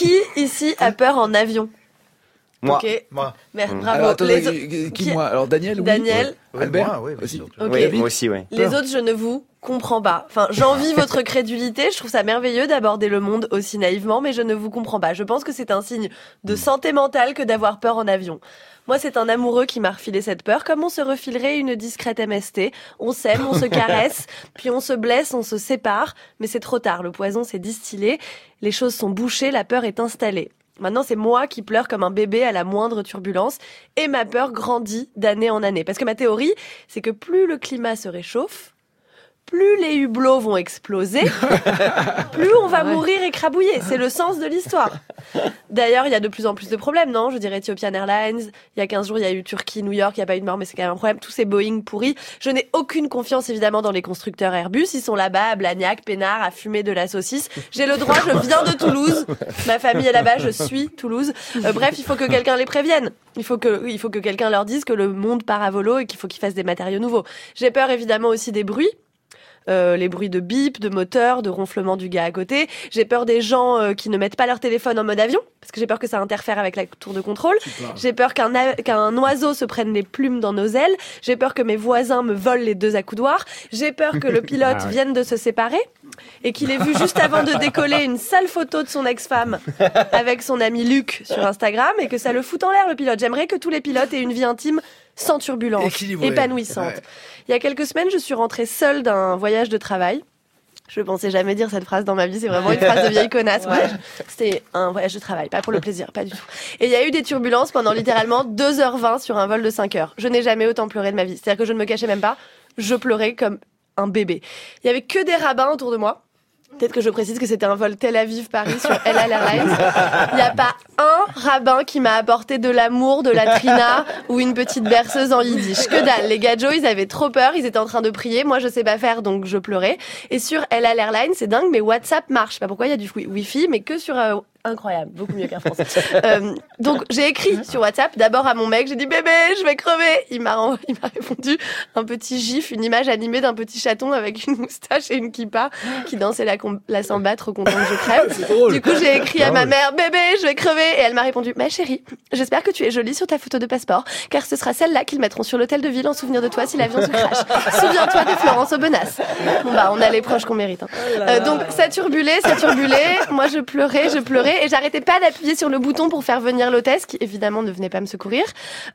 Qui ici a peur en avion? Moi. Moi. Merde, Alors, bravo. attendez, Les, au- qui, moi Alors Daniel oui Daniel. Oui, Albert moi, oui, bien aussi. Oui, moi aussi, oui. Les Peur. autres, je ne vous comprends pas. Enfin, j'envie votre crédulité. Je trouve ça merveilleux d'aborder le monde aussi naïvement, mais je ne vous comprends pas. Je pense que c'est un signe de santé mentale que d'avoir peur en avion. Moi, c'est un amoureux qui m'a refilé cette peur, comme on se refilerait une discrète MST. On s'aime, on se caresse, puis on se blesse, on se sépare, mais c'est trop tard. Le poison s'est distillé, les choses sont bouchées, la peur est installée. Maintenant, c'est moi qui pleure comme un bébé à la moindre turbulence et ma peur grandit d'année en année. Parce que ma théorie, c'est que plus le climat se réchauffe, plus les hublots vont exploser, plus on va mourir écrabouillé. C'est le sens de l'histoire. D'ailleurs, il y a de plus en plus de problèmes, non? Je dirais Ethiopian Airlines. Il y a 15 jours, il y a eu Turquie, New York, il n'y a pas eu de mort, mais c'est quand même un problème. Tous ces Boeing pourris. Je n'ai aucune confiance, évidemment, dans les constructeurs Airbus. Ils sont là-bas, à Blagnac, Pénard, à fumer de la saucisse. J'ai le droit, je viens de Toulouse. Ma famille est là-bas, je suis Toulouse. Euh, bref, il faut que quelqu'un les prévienne. Il faut que, il faut que quelqu'un leur dise que le monde part à volo et qu'il faut qu'ils fassent des matériaux nouveaux. J'ai peur, évidemment, aussi des bruits. Euh, les bruits de bip, de moteur, de ronflement du gars à côté. J'ai peur des gens euh, qui ne mettent pas leur téléphone en mode avion, parce que j'ai peur que ça interfère avec la tour de contrôle. J'ai peur qu'un oiseau se prenne les plumes dans nos ailes. J'ai peur que mes voisins me volent les deux accoudoirs. J'ai peur que le pilote Ah ouais. vienne de se séparer et qu'il ait vu juste avant de décoller une sale photo de son ex-femme avec son ami Luc sur Instagram et que ça le fout en l'air le pilote. J'aimerais que tous les pilotes aient une vie intime sans turbulence, épanouissante. Ouais. Il y a quelques semaines, je suis rentrée seule d'un voyage de travail. Je pensais jamais dire cette phrase dans ma vie, c'est vraiment une phrase de vieille connasse. C'était un voyage de travail, pas pour le plaisir, pas du tout. Et il y a eu des turbulences pendant littéralement 2h20 sur un vol de 5 heures. Je n'ai jamais autant pleuré de ma vie. C'est-à-dire que je ne me cachais même pas, je pleurais comme un bébé. Il y avait que des rabbins autour de moi. Peut-être que je précise que c'était un vol Tel Aviv-Paris sur El Airlines. Il n'y a pas un rabbin qui m'a apporté de l'amour, de la trina ou une petite berceuse en yiddish. Que dalle. Les gadgets, ils avaient trop peur, ils étaient en train de prier. Moi, je sais pas faire, donc je pleurais. Et sur El Airlines, c'est dingue, mais WhatsApp marche. Pas pourquoi il y a du wi- Wi-Fi, mais que sur euh, incroyable, beaucoup mieux qu'Air France. Euh, donc j'ai écrit sur WhatsApp d'abord à mon mec, j'ai dit bébé, je vais crever. Il m'a il m'a répondu un petit gif, une image animée d'un petit chaton avec une moustache et une kippa qui dansait la, la samba trop content que je crève. Du coup, j'ai écrit à ma mère bébé, je vais crever et elle m'a répondu ma chérie, j'espère que tu es jolie sur ta photo de passeport car ce sera celle-là qu'ils mettront sur l'hôtel de ville en souvenir de toi si l'avion se crache. Souviens-toi de Florence Aubenas. Bon bah on a les proches qu'on mérite. hein. Euh, donc ça turbulait, ça turbulait. Moi je pleurais, je pleurais et j'arrêtais pas d'appuyer sur le bouton pour faire venir l'hôtesse qui évidemment ne venait pas me secourir.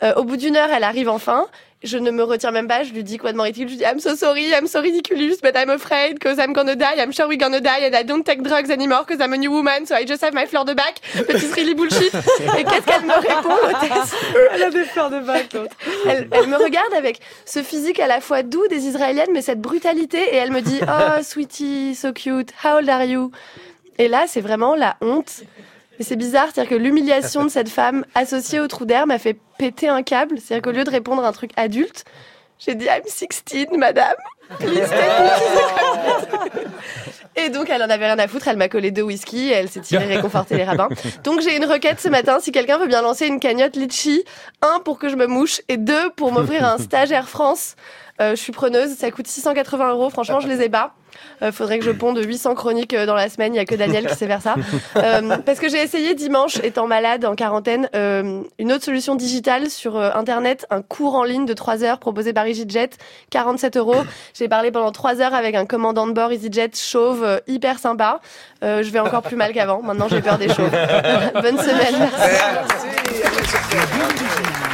Euh, au bout d'une heure, elle arrive enfin. Je ne me retire même pas, je lui dis quoi de ridicule, je lui dis I'm so sorry, I'm so ridiculous, but I'm afraid cause I'm gonna die, I'm sure we're gonna die and I don't take drugs anymore cause I'm a new woman so I just have my fleur de bac, petit really bullshit. Et qu'est-ce qu'elle me répond l'hôtesse? Elle a des fleurs de bac, elle, elle me regarde avec ce physique à la fois doux des Israéliennes, mais cette brutalité, et elle me dit Oh, sweetie, so cute, how old are you? Et là, c'est vraiment la honte. Et c'est bizarre, c'est-à-dire que l'humiliation de cette femme associée au trou d'air m'a fait péter un câble. C'est-à-dire qu'au lieu de répondre à un truc adulte, j'ai dit I'm 16, madame. Please. Et donc, elle en avait rien à foutre. Elle m'a collé deux whisky et elle s'est tirée réconforter les rabbins. Donc, j'ai une requête ce matin. Si quelqu'un veut bien lancer une cagnotte litchi, un pour que je me mouche et deux pour m'offrir un stage Air France. Euh, je suis preneuse. Ça coûte 680 euros. Franchement, je les ai pas. Euh, faudrait que je ponde 800 chroniques euh, dans la semaine. Il y a que Daniel qui sait faire ça. Euh, parce que j'ai essayé dimanche, étant malade en quarantaine, euh, une autre solution digitale sur euh, Internet, un cours en ligne de 3 heures proposé par EasyJet, 47 euros. J'ai parlé pendant 3 heures avec un commandant de bord EasyJet chauve, euh, hyper sympa. Euh, je vais encore plus mal qu'avant. Maintenant, j'ai peur des chauves. Bonne semaine. Merci. Merci.